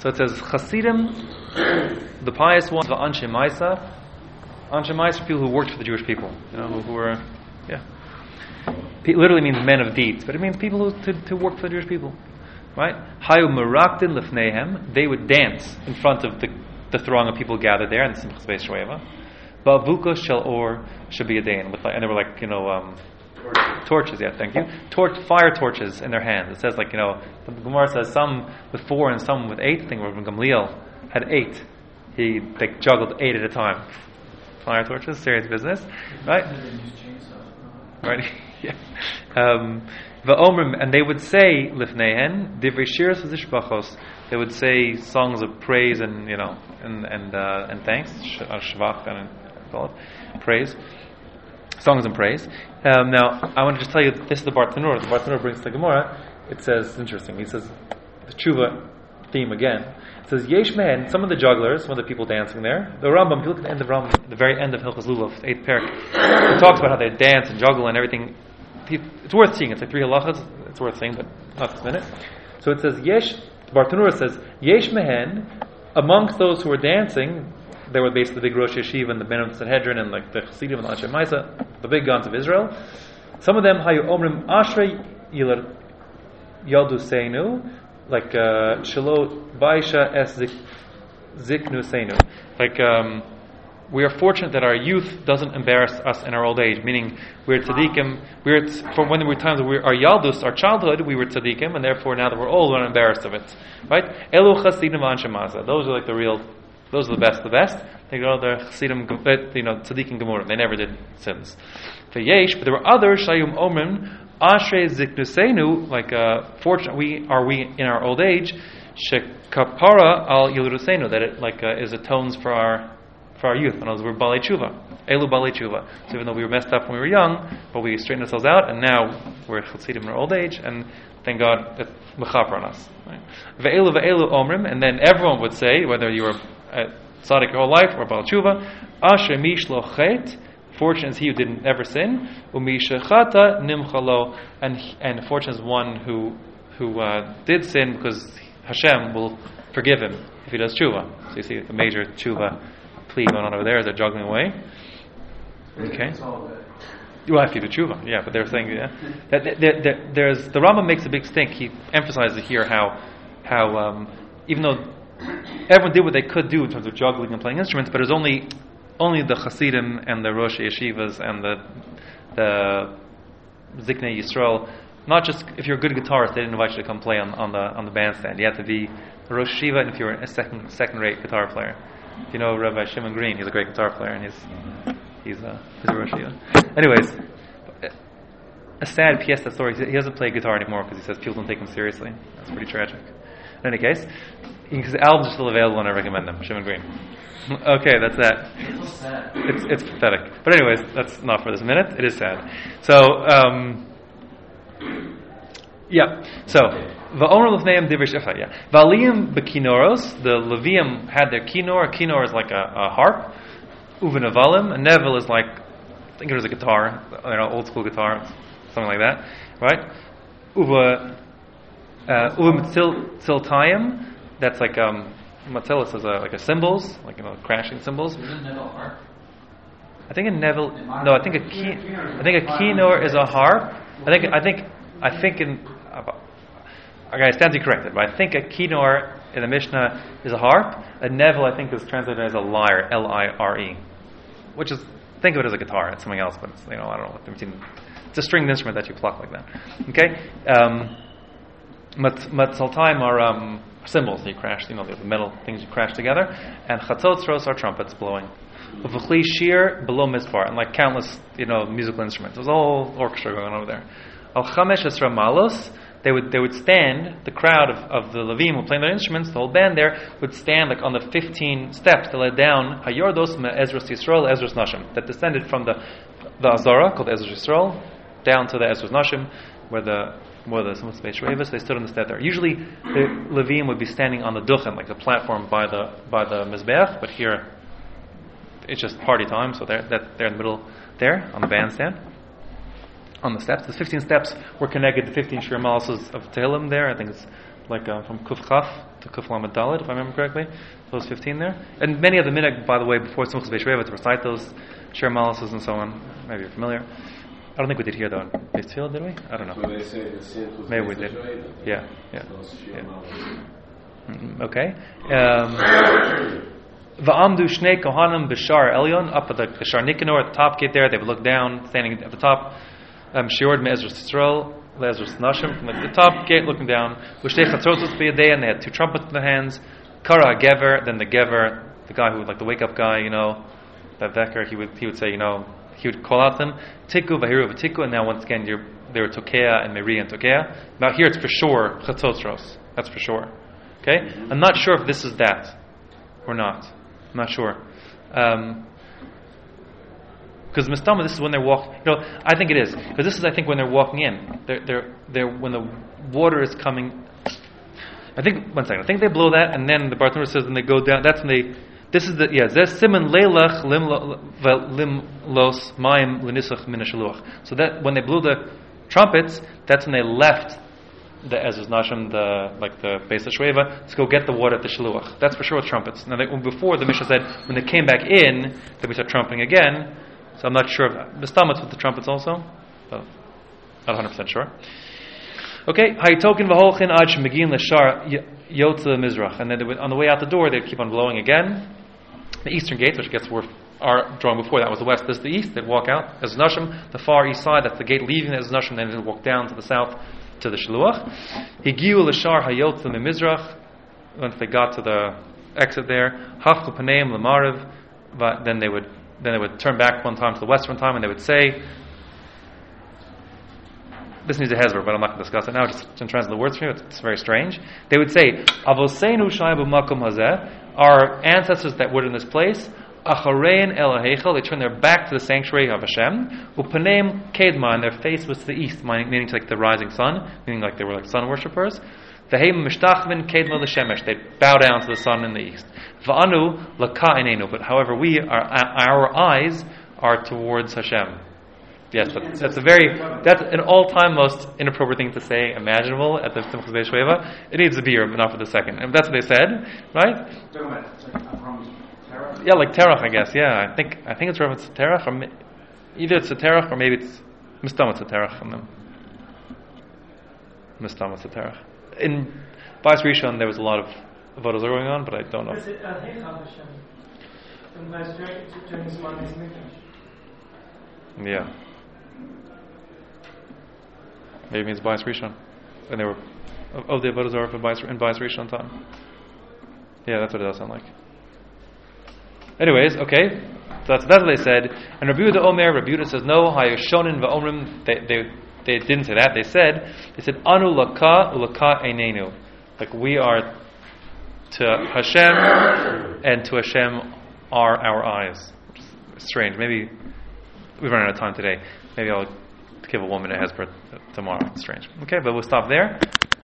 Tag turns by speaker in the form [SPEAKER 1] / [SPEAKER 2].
[SPEAKER 1] So it says Chasidim, the pious ones, the Anshe Maisa. Anshe Maisa are people who worked for the Jewish people, you know, who, were, yeah. It literally means men of deeds, but it means people who to, to work for the Jewish people, right? Hayu Meraktin Lefnehem, they would dance in front of the, the throng of people gathered there in the Simchas Beis Shoeva. Ba'vuka Shel Or like, and they were like, you know, um, torches. Yeah, thank you. Torch, fire torches in their hands. It says like you know, the Gemara says some with four and some with eight. I think Rabbi Gamliel had eight. He they juggled eight at a time. Fire torches, serious business, right? Right. yeah. Um, Va'omrim, and they would say lifnehen divrei shiras v'zishbachos. They would say songs of praise and you know and and uh, and thanks, shvach and call it praise songs and praise. Um, now, I want to just tell you this is the Bartanur. The Bartanur brings the Gemara. It says, it's interesting. He says, the tshuva theme again. It says, Yesh men, some of the jugglers, some of the people dancing there. The Rambam, if you look at the end of Rambam, the very end of Hilchas Lulav, 8th parak, it talks about how they dance and juggle and everything. It's worth seeing. It's like three halachas. It's worth seeing, but not this minute. So it says, Yesh, the Bartanur says, Yesh mehen, amongst those who are dancing, there were basically the big Rosh Yeshiva and the Ben of Sanhedrin and like the Chassidim and the Anshe Maisa, the big guns of Israel. Some of them, Hayu Omrim Ashrei Yilar Yaldu Seinu, like uh, Shalo Baisha Es Ziknu Seinu. Like, um, we are fortunate that our youth doesn't embarrass us in our old age, meaning we're tzaddikim, we're, from when there were times where our yaldus, our childhood, we were tzaddikim, and therefore now that we're old, we're not embarrassed of it. Right? Elu chasidim. Those are like the real those are the best, the best. They go the chassidim, you know, tzaddikim gemurim. They never did sins. For yesh, but there were others shayum omrim ashrei ziknusenu. Like, uh, fortunate we are we in our old age. Shekapara al yilurusenu. That it like uh, is atones for our for our youth. And those were balei tshuva, elu balei tshuva. So even though we were messed up when we were young, but we straightened ourselves out, and now we're chassidim in our old age, and thank God that mechaper on us. Ve'elu ve'elu omrim, and then everyone would say, whether you were a tzaddik your whole life or bal tshuva, asher mish lo chet, is he who didn't ever sin, umisha chata nimchalo, and and fortunate is one who who uh, did sin because Hashem will forgive him if he does tshuva. So you see the major tshuva plea going on over there as they're juggling away. Okay. Well, after do tshuva, yeah, but they're saying yeah, that, that, that, that there's the Rambam makes a big stink. He emphasizes here how how um, even though everyone did what they could do in terms of juggling and playing instruments, but it was only only the Hasidim and the Rosh Yeshivas and the the Ziknei Yisrael. Not just if you're a good guitarist, they didn't invite you to come play on, on the on the bandstand. You had to be a Rosh Yeshiva, and if you're a second second rate guitar player, you know Rabbi Shimon Green, he's a great guitar player, and he's he's a he's a Rosh Yeshiva. Anyways, a sad PS that story. He doesn't play guitar anymore because he says people don't take him seriously. That's pretty tragic. In any case, because the albums are still available and I recommend them. Shimon Green. okay, that's that. It's, it's pathetic. But anyways, that's not for this minute. It is sad. So, um, yeah. So, Va'omer lefneim divrei shefa. Yeah. Va'aliyim bekinoros. The Levium had their kinor. A kinor is like a, a harp. Uvenavalim. A nevel is like, I think it was a guitar, you know, old school guitar, something like that, right? Uva, uh, uva tiltayim that's like um, Matilis is a, like a cymbals, like you know, crashing cymbals. I think a Neville. No, I think a key. I think a keynor is a harp. I think. I think. I think in. Okay, I stand to be corrected, but I think a keynor in the Mishnah is a harp. A Neville, I think, is translated as a lyre, L-I-R-E, which is think of it as a guitar. It's something else, but it's, you know, I don't know what It's a stringed instrument that you pluck like that. Okay. Um, Matzaltaim are um, cymbals you crash, you know, the metal things you crash together, and chatzotzros are trumpets blowing. Uvachli shir below mizbar, and like countless, you know, musical instruments. There's a whole orchestra going on over there. Al chamesh esra malos, they would they would stand. The crowd of, of the Levim who playing their instruments, the whole band there would stand like on the 15 steps that led down Hayordos me Ezras Yisrael, Ezras Nashim, that descended from the the Azara called Ezras Yisrael down to the Ezras Nashim, where the more the Simchas Beis Shrevis, they stood on the step there. Usually, the Levim would be standing on the duchen, like the platform by the by the mizbeach, but here it's just party time, so they're that they're in the middle there on the bandstand. On the steps, the 15 steps were connected to 15 shir of Tehillim there. I think it's like uh, from Kuf Chaf to Kuflam Dalit, if I remember correctly. Those 15 there. And many of the minhag, by the way, before Simchas Beis to recite those Shir and so on. Maybe you're familiar. I don't think we did here though. Beis Tefillah, did we? I don't know.
[SPEAKER 2] they say the Simchas
[SPEAKER 1] Maybe we did. Yeah, yeah. yeah. Mm, Okay. Um, Va'amdu shnei kohanim b'shar elyon up at the, the Shar Nicanor at the top gate there. They would look down, standing at the top. Um, Shiord me'ezra Yisrael, le'ezra Nashim from the, top gate looking down. V'shtei chatrotos b'yadei and they had two trumpets in their hands. Kara gever, then the gever, the guy who would like the wake up guy, you know, that vecker, he would he would say, you know, he would call out them Tiku v'hiru v'tiku, and now once again you're, they were Tokea and Meri and Tokea. Now here it's for sure chatzotros. That's for sure. Okay, I'm not sure if this is that or not. I'm not sure. Um, because mistama, this is when they're walking. You know, I think it is because this is, I think, when they're walking in. They're, they're, they're when the water is coming. I think one second. I think they blow that, and then the bartender says, when they go down. That's when they. This is the yeah. Zes simon leilach lim los mayim lenisach min. So that when they blew the trumpets, that's when they left the Ezras Nashim, the like the Beis Shweva, to go get the water at the Shaluach. That's for sure with trumpets. Now, they, before the Mishnah said when they came back in, then we start trumpeting again. So I'm not sure of that. Mistamas with the trumpets also, but not 100 percent sure. Okay, Haytokin v'holchin ad shemegin l'shar yotze mizrach, and then would, on the way out the door they'd keep on blowing again. The eastern gate, which gets where our drawing before that was the west. This is the east. They'd walk out as Nashim, the far east side. That's the gate leaving as Nashim. Then they'd walk down to the south to the Shiluach. Higiu l'shar hayotze mizrach. Once they got to the exit there, hafku paneim l'mariv. But then they would then they would turn back one time to the west one time, and they would say. This needs a hezbollah, but I'm not going to discuss it now. Just to translate the words for you, it's, it's very strange. They would say, "Avoseinu shaybu makom hazeh." Our ancestors that were in this place, acharein el. They turned their back to the sanctuary of Hashem. Upaneim kedma, and their face was to the east, meaning, to like the rising sun, meaning like they were like sun worshippers. Vehem mishtachvin kedma l'shemesh. They bow down to the sun in the east. Va'anu laka'inenu. But however, we are our eyes are towards Hashem. Yes, but that's a very that's an all-time most inappropriate thing to say imaginable at the Simchas Beis Sheva. It needs to be here, but not for the second. And that's what they said, right? Yeah, like terach, I guess. Yeah, I think I think it's reference to terach, or either it's a terach or maybe it's mistam it's a terach from them. Mistam it's a terach. In Bais Rishon, there was a lot of avodas going on, but I don't know.
[SPEAKER 3] Was it Al Heichal Hashem? From last during during his mom's mikdash.
[SPEAKER 1] Yeah. Maybe it means Bais Rishon. And they were, oh, of the Avodah Zarah in Bais Rishon time. Yeah, that's what it does sound like. Anyways, okay. So that's, that's what they said. And Rabbi the Omer, Rabbi Yehuda says, no, Hayoshonin va'omrim, they, they, they didn't say that. They said, they said, Anu laka ulaka einenu. Like we are to Hashem, and to Hashem are our eyes. Strange. Maybe we've run out of time today. Maybe I'll give a woman a hezbollah tomorrow. It's strange. Okay, but we'll stop there.